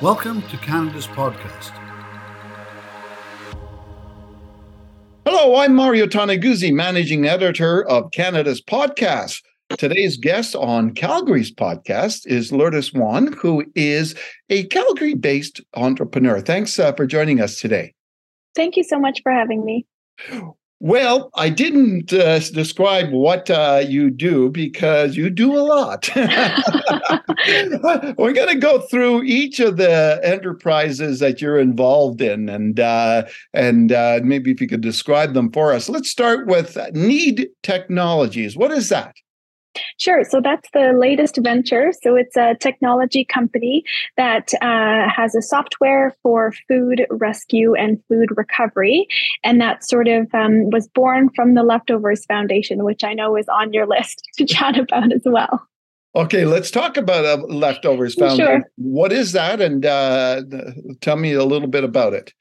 Welcome to Canada's podcast. Hello, I'm Mario Toneguzzi, managing editor of Canada's podcast. Today's guest on Calgary's podcast is Lourdes Juan, who is a Calgary based entrepreneur. Thanks uh, for joining us today. Thank you so much for having me. Well, I didn't uh, describe what uh, you do because you do a lot. We're going to go through each of the enterprises that you're involved in, and uh, and uh, maybe if you could describe them for us. Let's start with Knead Technologies. What is that? Sure. So that's the latest venture. So it's a technology company that uh, has a software for food rescue and food recovery. And that sort of um, was born from the Leftovers Foundation, which I know is on your list to chat about as well. Okay, let's talk about a Leftovers Foundation. Sure. What is that? And uh, tell me a little bit about it.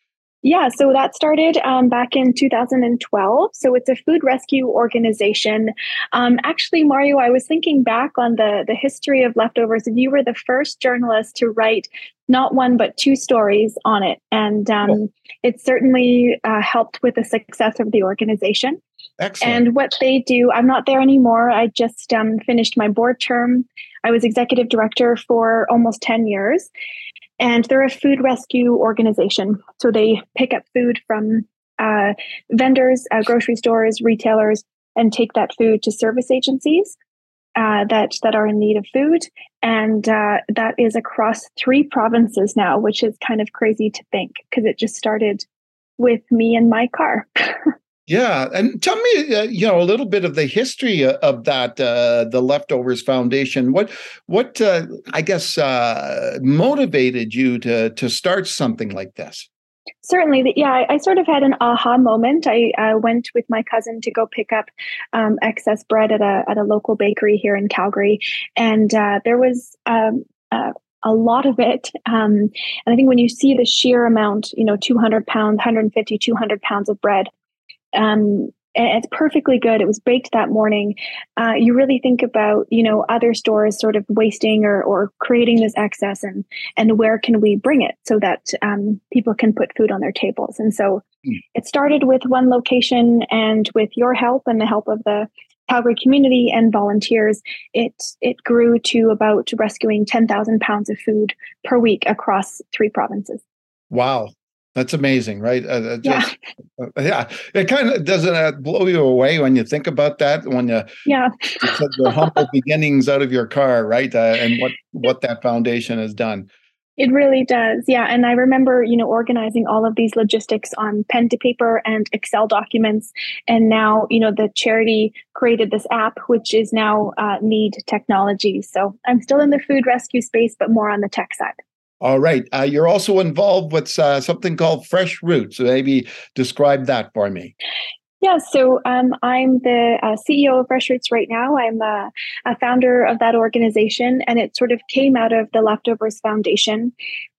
Yeah, so that started um, back in 2012. So it's a food rescue organization. Um, actually, Mario, I was thinking back on the the history of leftovers, and you were the first journalist to write not one but two stories on it, and um, it certainly uh, helped with the success of the organization. Excellent. And what they do, I'm not there anymore. I just um, finished my board term. I was executive director for almost 10 years and they're a food rescue organization. So they pick up food from uh, vendors, uh, grocery stores, retailers, and take that food to service agencies uh, that that are in need of food, and uh, that is across three provinces now, which is kind of crazy to think because it just started with me and my car. Yeah, and tell me, uh, you know, a little bit of the history uh, of that, uh, the Leftovers Foundation. What, what, uh, I guess, uh, motivated you to to start something like this? Certainly, yeah. I, I sort of had an aha moment. I uh, went with my cousin to go pick up um, excess bread at a at a local bakery here in Calgary, and there was. Um, a lot of it. Um, and I think when you see the sheer amount, you know, 200 pounds, 150, 200 pounds of bread um, it's perfectly good. It was baked that morning. Uh, you really think about, you know, other stores sort of wasting or, or creating this excess and, and where can we bring it so that um, people can put food on their tables. And so mm. it started with one location and with your help and the help of the Calgary community and volunteers, it, it grew to about rescuing 10,000 pounds of food per week across three provinces. Wow. That's amazing, right? Uh, just, yeah. Uh, yeah. It kind of doesn't uh, blow you away when you think about that. When you yeah, you said the humble beginnings out of your car, right? Uh, and what what that foundation has done. It really does, yeah. And I remember, you know, organizing all of these logistics on pen to paper and Excel documents. And now, you know, the charity created this app, which is now uh, Knead Technology. So I'm still in the food rescue space, but more on the tech side. All right. Uh, you're also involved with uh, something called Fresh Routes. So maybe describe that for me. Yeah, so um, I'm the uh, CEO of Fresh Routes right now. I'm a, a, founder of that organization, and it sort of came out of the Leftovers Foundation.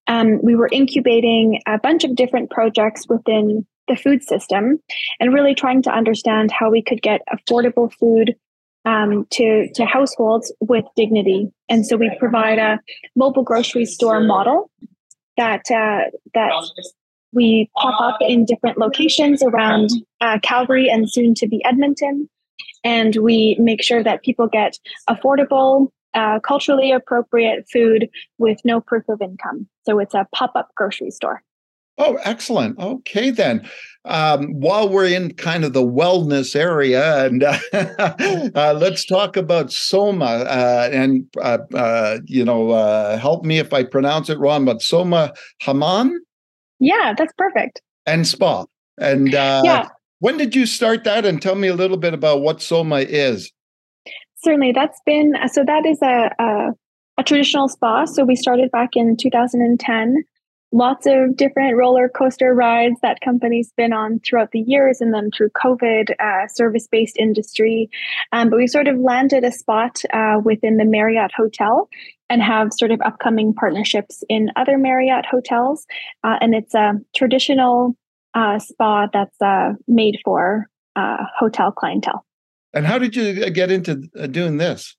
Um, we were incubating a bunch of different projects within the food system and really trying to understand how we could get affordable food um, to, to households with dignity. And so we provide a mobile grocery store model that uh, that we pop up in different locations around uh, Calgary and soon to be Edmonton. And we make sure that people get affordable, uh, culturally appropriate food with no proof of income. So it's a pop up grocery store. Oh, excellent. Okay, then. Um, while we're in kind of the wellness area, and uh, uh, let's talk about Soma. Uh, and uh, uh, you know, uh, help me if I pronounce it wrong, but Soma Hammam. Yeah, that's perfect. And spa. And yeah. when did you start that? And tell me a little bit about what Soma is. Certainly, that's been so. That is a, a a traditional spa. So we started back in 2010 lots of different roller coaster rides that company's been on throughout the years and then through covid uh, service-based industry. Um, but we sort of landed a spot uh, within the marriott hotel and have sort of upcoming partnerships in other marriott hotels. Uh, and it's a traditional uh, spa that's uh, made for uh, hotel clientele. And how did you get into doing this?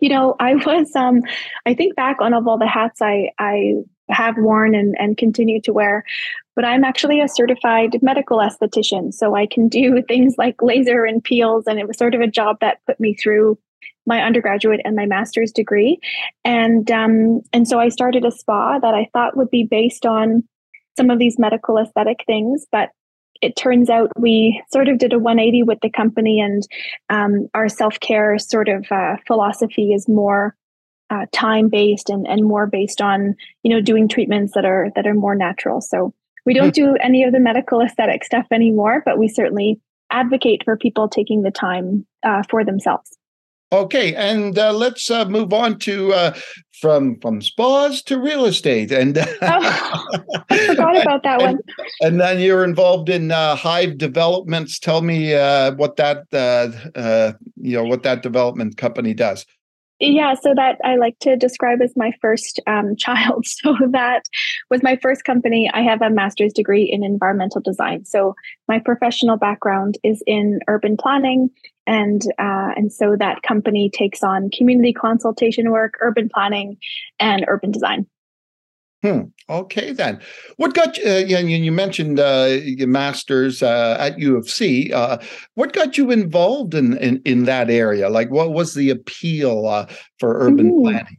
You know i was um i think back on of all the hats i i have worn and, and continue to wear. But I'm actually a certified medical esthetician. So I can do things like laser and peels. And it was sort of a job that put me through my undergraduate and my master's degree. And um, and so I started a spa that I thought would be based on some of these medical aesthetic things, but it turns out we sort of did a 180 with the company, and um, our self care sort of uh, philosophy is more uh, time based and, and more based on you know doing treatments that are that are more natural. So we don't hmm. do any of the medical aesthetic stuff anymore, but we certainly advocate for people taking the time uh, for themselves. Okay, and uh, let's uh, move on to uh, from from spas to real estate, and oh, I forgot about that one. And then you're involved in uh, Hive Developments. Tell me uh, what that uh, you know what that development company does. Yeah, so that I like to describe as my first um, child. So that was my first company. I have a master's degree in environmental design. So my professional background is in urban planning, and uh, and so that company takes on community consultation work, urban planning, and urban design. Hmm. Okay, then. What got you? Uh, you, you mentioned uh, your master's uh, at U of C. Uh, what got you involved in, in, in that area? Like, what was the appeal uh, for urban mm-hmm. planning?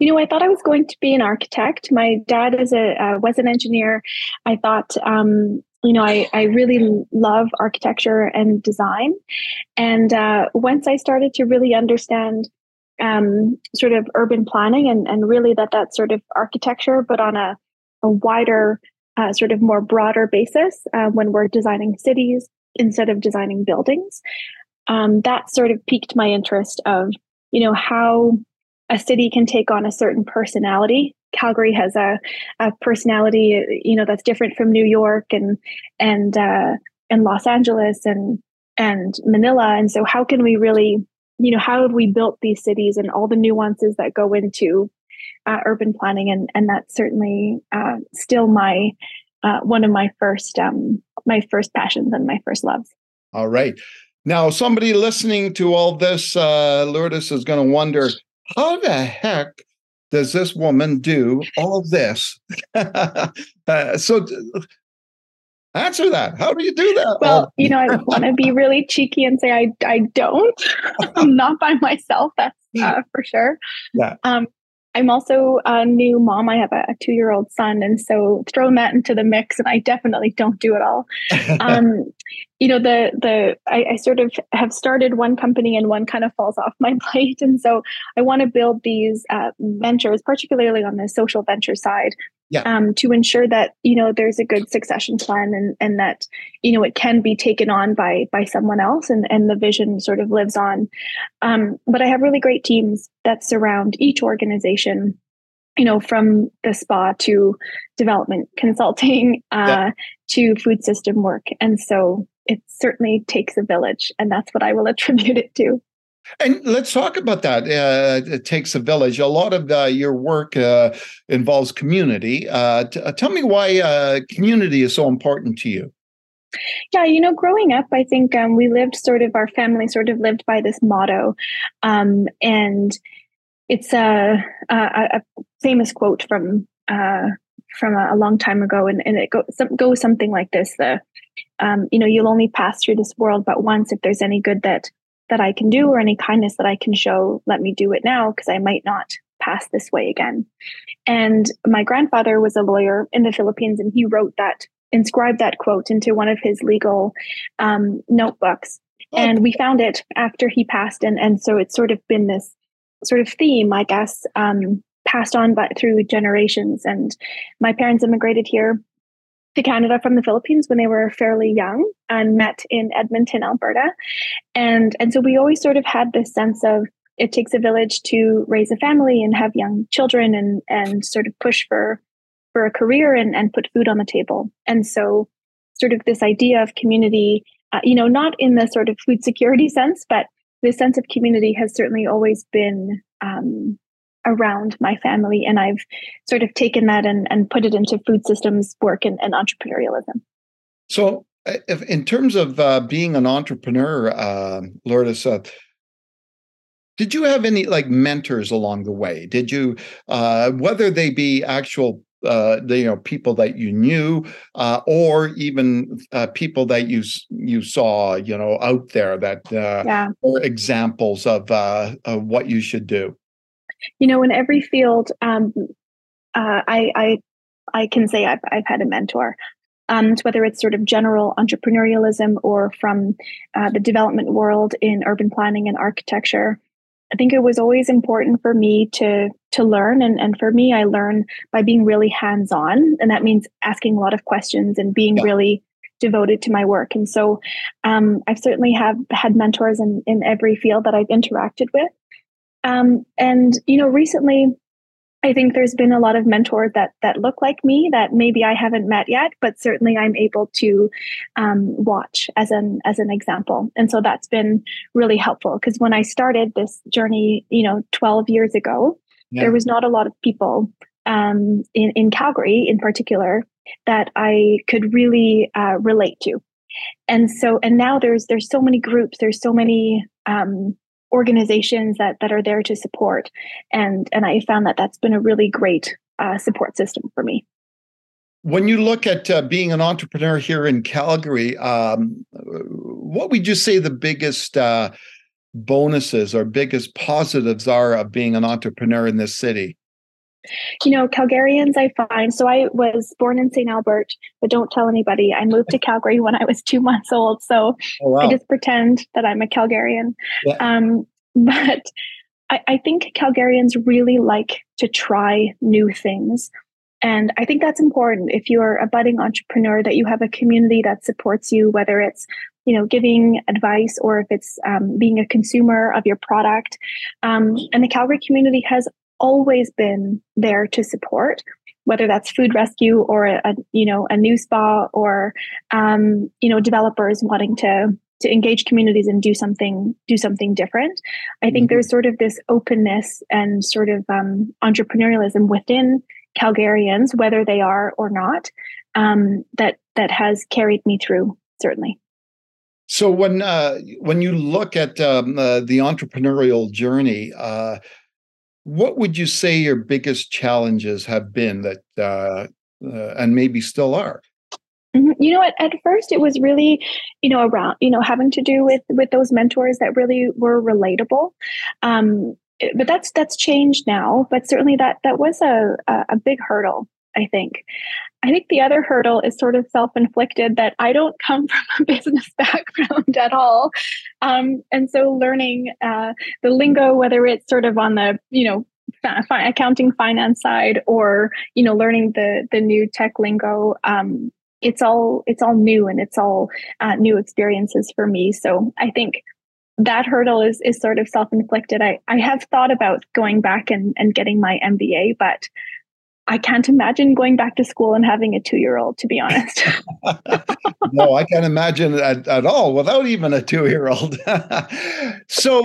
You know, I thought I was going to be an architect. My dad is a uh, was an engineer. I thought, um, you know, I I really love architecture and design. And once I started to really understand um, sort of urban planning and, and really that that sort of architecture, but on a, a wider, uh, sort of more broader basis uh, when we're designing cities instead of designing buildings. Um, that sort of piqued my interest of, you know, how a city can take on a certain personality. Calgary has a, a personality, you know, that's different from New York and and uh, and Los Angeles and and Manila. And so, how can we really you know how have we built these cities and all the nuances that go into uh, urban planning? And and that's certainly uh, still my uh, one of my first um, my first passions and my first loves. All right. Now somebody listening to all this uh, lourdes is going to wonder how the heck does this woman do all this? Uh, so Answer that. How do you do that? Well, you know, I want to be really cheeky and say I I don't. I'm not by myself. That's uh, for sure. Yeah. Um, I'm also a new mom. I have a, a two year old son. And so throwing that into the mix, and I definitely don't do it all. Um, you know, the, the, I, I, sort of have started one company and one kind of falls off my plate. And so I want to build these uh, ventures, particularly on the social venture side, yeah. um, to ensure that you know there's a good succession plan and and that you know it can be taken on by by someone else and and the vision sort of lives on um, but i have really great teams that surround each organization you know from the spa to development consulting uh, yeah. to food system work and so it certainly takes a village and that's what i will attribute it to and let's talk about that. Uh, it takes a village. A lot of uh, your work uh, involves community. Uh, t- uh, tell me why uh, community is so important to you. Yeah, you know, growing up, I think um, we lived sort of, our family sort of lived by this motto. Um, and it's a, a, a, famous quote from from a, a, long time ago, and, and it go, some, goes something like this: "The um, you know, you'll only pass through this world but once. If there's any good that that I can do or any kindness that I can show, let me do it now because I might not pass this way again. And my grandfather was a lawyer in the Philippines and he wrote that, inscribed that quote into one of his legal um, notebooks. And we found it after he passed. And, and so it's sort of been this sort of theme, I guess, um, passed on by, through generations. And my parents immigrated here to Canada from the Philippines when they were fairly young and met in Edmonton, Alberta. And and so we always sort of had this sense of it takes a village to raise a family and have young children and and sort of push for for a career and, and put food on the table. And so sort of this idea of community, uh, you know, not in the sort of food security sense, but the sense of community has certainly always been um, around my family. And I've sort of taken that and, and put it into food systems work and, and entrepreneurialism. So, if, in terms of uh, being an entrepreneur, uh, Lourdes, uh, did you have any like mentors along the way did you uh, whether they be actual uh, the, you know people that you knew uh, or even uh, people that you you saw you know out there that uh, yeah. were examples of, uh, of what you should do you know in every field um, uh, I, I I can say I've, I've had a mentor um, whether it's sort of general entrepreneurialism or from the development world in urban planning and architecture I think it was always important for me to to learn and, and for me I learn by being really hands-on and that means asking a lot of questions and being yeah. really devoted to my work. And so um, I've certainly have had mentors in, in every field that I've interacted with. Um, and you know, recently I think there's been a lot of mentors that that look like me that maybe I haven't met yet, but certainly I'm able to um, watch as an as an example, and so that's been really helpful because when I started this journey, you know, 12 years ago, yeah. there was not a lot of people um, in in Calgary, in particular, that I could really uh, relate to, and so and now there's there's so many groups, there's so many um, organizations that that are there to support. And and i found that that's been a really great uh, support system for me. When you look at uh, being an entrepreneur here in calgary um, what would you say the biggest uh, bonuses or biggest positives are of being an entrepreneur in this city you know, Calgarians, I find. So I was born in St. Albert, but don't tell anybody. I moved to Calgary when I was two months old. So oh, wow. I just pretend that I'm a Calgarian. Yeah. Um, but I, I think Calgarians really like to try new things. And I think that's important if you're a budding entrepreneur that you have a community that supports you, whether it's you know giving advice or if it's um, being a consumer of your product. Um, and the Calgary community has always been there to support whether that's food rescue or a, a you know a new spa or um, you know developers wanting to to engage communities and do something do something different i think mm-hmm. there's sort of this openness and sort of um, entrepreneurialism within calgarians whether they are or not um, that that has carried me through certainly so when uh, when you look at um, uh, the entrepreneurial journey uh, what would you say your biggest challenges have been that, uh, uh, and maybe still are? Mm-hmm. You know, at, at first it was really, you know, around, you know, having to do with with those mentors that really were relatable. Um, but that's that's changed now. But certainly that that was a a big hurdle. I think. I think the other hurdle is sort of self inflicted that I don't come from a business background at all. Um, and so learning uh, the lingo, whether it's sort of on the, you know, fi- accounting finance side or, you know, learning the, the new tech lingo, um, it's all it's all new and it's all uh, new experiences for me. So I think that hurdle is is sort of self inflicted. I I have thought about going back and and getting my MBA, but I can't imagine going back to school and having a two year old, to be honest. no, I can't imagine at, at all without even a two year old. so,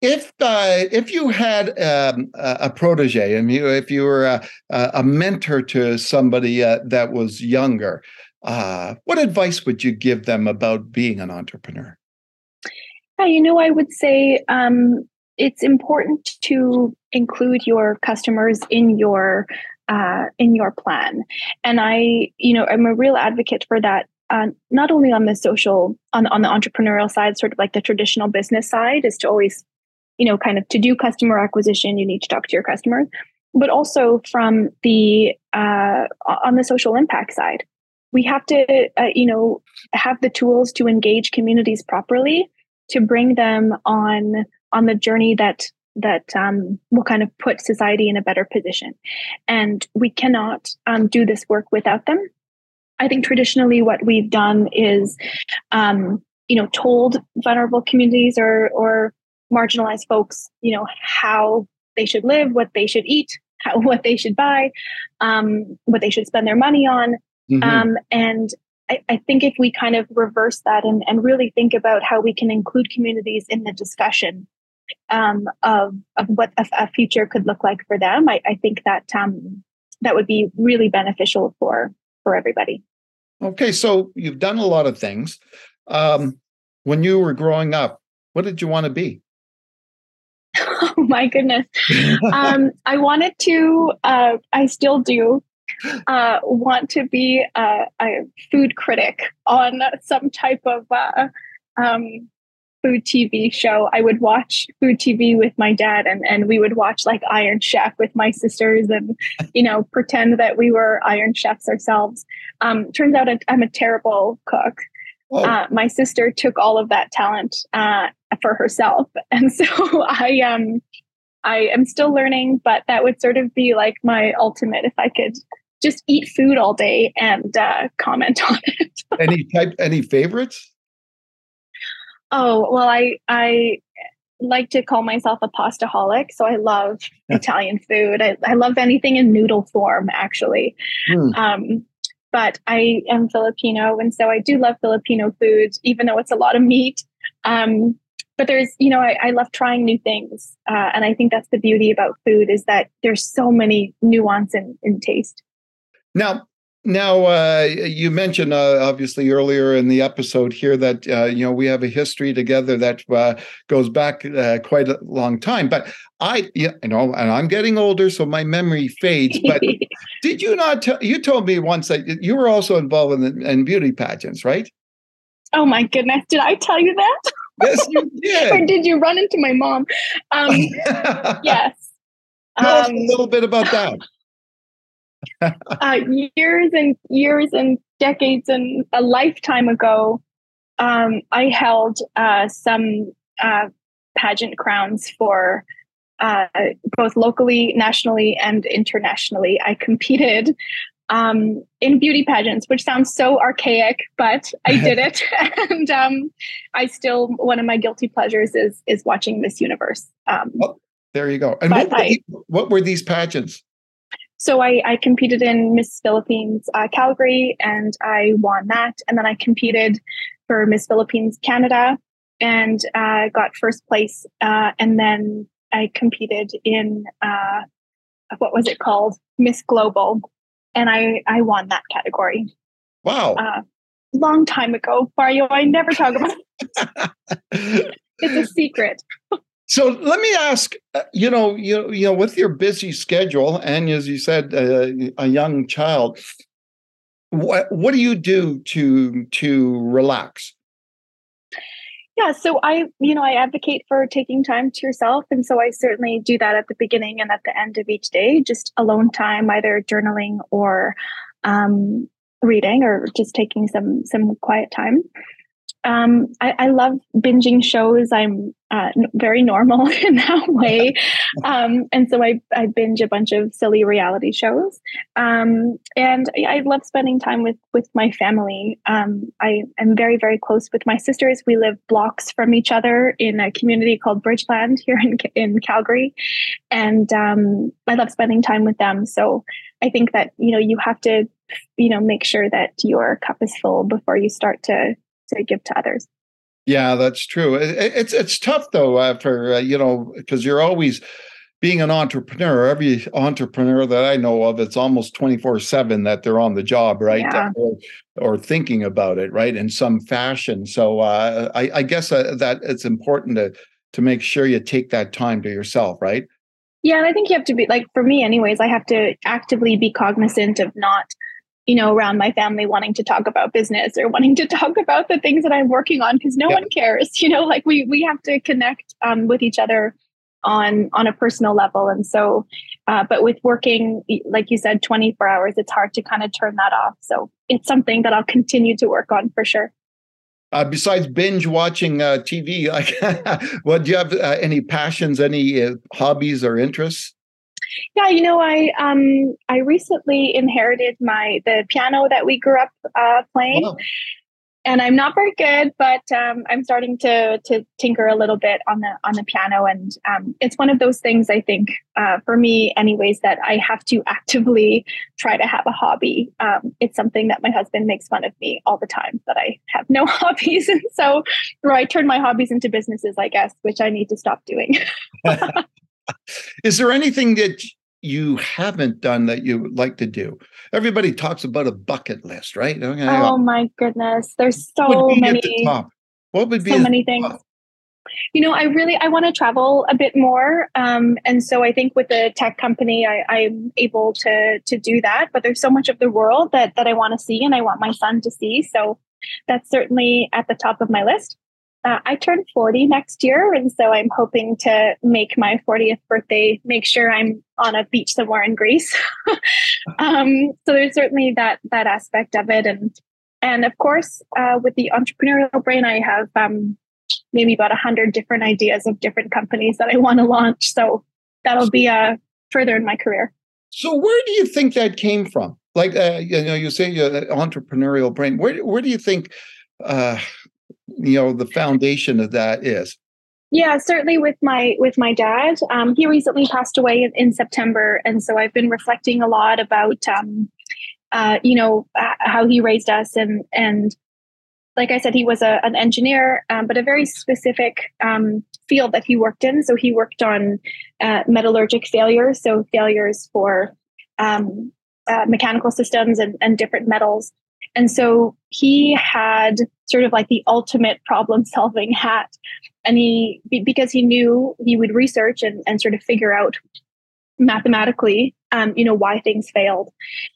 if uh, if you had um, a protege and you if you were a, a mentor to somebody uh, that was younger, uh, what advice would you give them about being an entrepreneur? Yeah, you know, I would say um, it's important to include your customers in your uh, in your plan. And I, you know, I'm a real advocate for that. Uh, not only on the social, on on the entrepreneurial side, sort of like the traditional business side, is to always, you know, kind of to do customer acquisition, you need to talk to your customers, but also from the uh, on the social impact side, we have to, uh, you know, have the tools to engage communities properly to bring them on on the journey that that um, will kind of put society in a better position. And we cannot um, do this work without them. I think traditionally what we've done is, um, you know, told vulnerable communities or or marginalized folks, you know, how they should live, what they should eat, how, what they should buy, um, what they should spend their money on. Mm-hmm. Um, and I, I, think if we kind of reverse that and, and really think about how we can include communities in the discussion um, of of what a, a, future could look like for them, I, I think that um, that would be really beneficial for for everybody. Okay, so you've done a lot of things. Um, when you were growing up, what did you want to be? oh my goodness. Um, I wanted to, uh, I still do, uh, want to be a, a, food critic on some type of uh, um, food TV show. I would watch food TV with my dad, and and we would watch like Iron Chef with my sisters, and you know pretend that we were Iron Chefs ourselves. Um, turns out I'm a terrible cook. Oh. Uh, my sister took all of that talent uh, for herself, and so I um I am still learning, but that would sort of be like my ultimate if I could just eat food all day and uh, comment on it. any type, any favorites? Oh well, I I like to call myself a pastaholic, so I love Italian food. I, I love anything in noodle form, actually. Mm. Um, but I am Filipino, and so I do love Filipino food, even though it's a lot of meat. Um, but there's, you know, I, I love trying new things, uh, and I think that's the beauty about food is that there's so many nuance in, in taste. Now, now, uh, you mentioned uh, obviously earlier in the episode here that uh, you know we have a history together that uh, goes back uh, quite a long time. But I, you know, and I'm getting older, so my memory fades. But did you not? T- you told me once that you were also involved in, in beauty pageants, right? Oh my goodness! Did I tell you that? Yes, you did. or did you run into my mom? Um, yes. Tell um, us a um, little bit about that uh, years and years and decades and a lifetime ago, um, I held uh, some uh, pageant crowns for uh, both locally, nationally, and internationally. I competed um, in beauty pageants, which sounds so archaic, but I did it, and um, I still one of my guilty pleasures is is watching Miss Universe. Um, oh, there you go. And what were, I, these, what were these pageants? So I, I competed in Miss Philippines uh, Calgary and I won that. And then I competed for Miss Philippines Canada and uh, got first place. Uh, and then I competed in uh, what was it called? Miss Global. And I, I won that category. Wow. Uh, long time ago, Mario. I never talk about it. it's a secret. So let me ask, uh, you know, you you know, with your busy schedule and as you said, uh, a young child, what what do you do to to relax? Yeah, so I, you know, I advocate for taking time to yourself, and so I certainly do that at the beginning and at the end of each day, just alone time, either journaling or um, reading, or just taking some some quiet time. Um, I, I, love binging shows. I'm uh, very normal in that way. Um, and so I, I binge a bunch of silly reality shows. Um, and I love spending time with, with my family. Um, I am very, very close with my sisters. We live blocks from each other in a community called Bridgeland here in, in Calgary. And um, I love spending time with them. So I think that, you know, you have to, you know, make sure that your cup is full before you start to, to give to others. Yeah, that's true. It's it's tough though after uh, you know because you're always being an entrepreneur. Every entrepreneur that I know of, it's almost twenty four seven that they're on the job, right, yeah. or, or, thinking about it, right, in some fashion. So uh, I, I, guess uh, that it's important to to make sure you take that time to yourself, right? Yeah, and I think you have to be like for me, anyways. I have to actively be cognizant of not you know, around my family wanting to talk about business or wanting to talk about the things that I'm working on because no one cares. You know, like we we have to connect um, with each other on on a personal level, and so, uh, but with working, like you said, 24 hours, it's hard to kind of turn that off. So it's something that I'll continue to work on for sure. Uh, besides binge watching uh, TV, like, what do you have? Uh, any passions, any uh, hobbies or interests? Yeah, you know, I um I recently inherited my the piano that we grew up uh, playing. Wow. And I'm not very good, but um, I'm starting to to tinker a little bit on the on the piano, and um, it's one of those things I think uh, for me, anyways, that I have to actively try to have a hobby. Um, it's something that my husband makes fun of me all the time that I have no hobbies, and so or I turn my hobbies into businesses, I guess, which I need to stop doing. Is there anything that you haven't done that you would like to do? Everybody talks about a bucket list, right? Okay, oh my goodness, there's so many. What would be so many things? You know, I really I want to travel a bit more, um, and so I think with the tech company, I, I'm able to to do that. But there's so much of the world that that I want to see, and I want my son to see. So that's certainly at the top of my list. Uh, I turn 40 next year, and so I'm hoping to make my 40th birthday. Make sure I'm on a beach somewhere in Greece. um, so there's certainly that that aspect of it, and and of course, uh, with the entrepreneurial brain, I have um, maybe about a hundred different ideas of different companies that I want to launch. So that'll be uh, further in my career. So where do you think that came from? Like uh, you know, you say you're entrepreneurial brain. Where where do you think uh, you know the foundation of that is? Yeah, certainly with my with my dad. Um, he recently passed away in, in, September, and so I've been reflecting a lot about um, uh, you know how he raised us and and like I said, he was a, an engineer, um, but a very specific um, field that he worked in. So he worked on uh, metallurgic failures, so failures for um, uh, mechanical systems and, and different metals. And so he had sort of like the ultimate problem solving hat. And he, because he knew he would research and, and sort of figure out mathematically um, you know why things failed.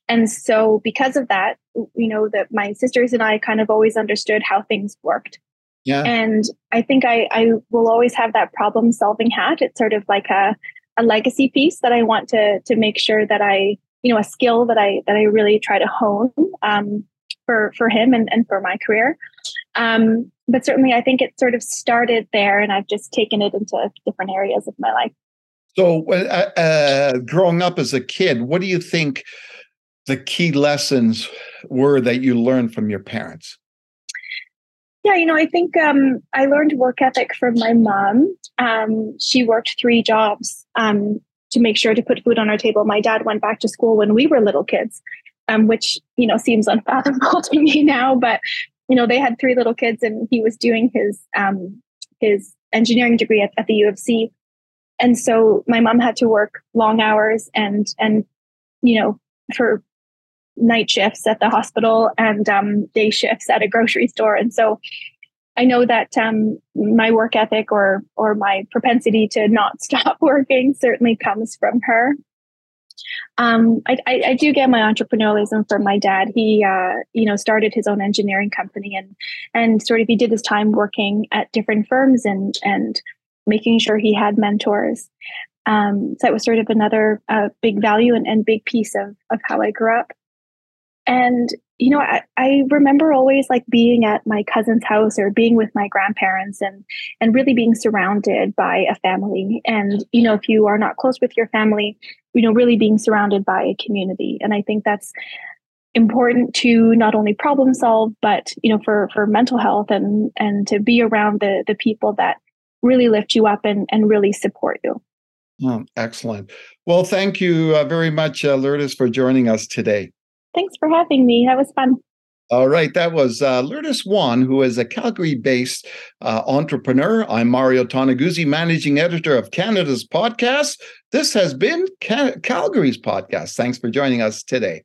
And so because of that you know that my sisters and i kind of always understood how things worked. Yeah. And i think i i will always have that problem solving hat. It's sort of like a a legacy piece that i want to to make sure that i you know a skill that i that i really try to hone. Um, for for him and, and for my career um, but certainly i think it sort of started there and i've just taken it into different areas of my life so, uh, uh, growing up as a kid, what do you think the key lessons were that you learned from your parents? Yeah, you know, I think um, I learned work ethic from my mom. Um, she worked three jobs um, to make sure to put food on our table. My dad went back to school when we were little kids, um, which you know seems unfathomable to me now. But you know, they had three little kids, and he was doing his um, his engineering degree at, at the U of C and so my mom had to work long hours and and you know for night shifts at the hospital and um, day shifts at a grocery store and so i know that um, my work ethic or or my propensity to not stop working certainly comes from her um, I, I, I, do get my entrepreneurialism from my dad. He, uh, you know, started his own engineering company and and sort of he did his time working at different firms and and making sure he had mentors. Um, so that was sort of another uh, big value and, and big piece of, of how I grew up. And, you know, I, I remember always like being at my cousin's house or being with my grandparents and, and really being surrounded by a family. And, you know, if you are not close with your family, you know, really being surrounded by a community. And I think that's important to not only problem solve, but, you know, for, for mental health and, and to be around the, the people that really lift you up and, and really support you. Oh, excellent. Well, thank you uh, very much, uh, Lourdes, for joining us today. Thanks for having me. That was fun. All right, that was uh, Lourdes Juan, who is a Calgary-based uh, entrepreneur. I'm Mario Toneguzzi, managing editor of Canada's podcast. This has been Cal- Calgary's podcast. Thanks for joining us today.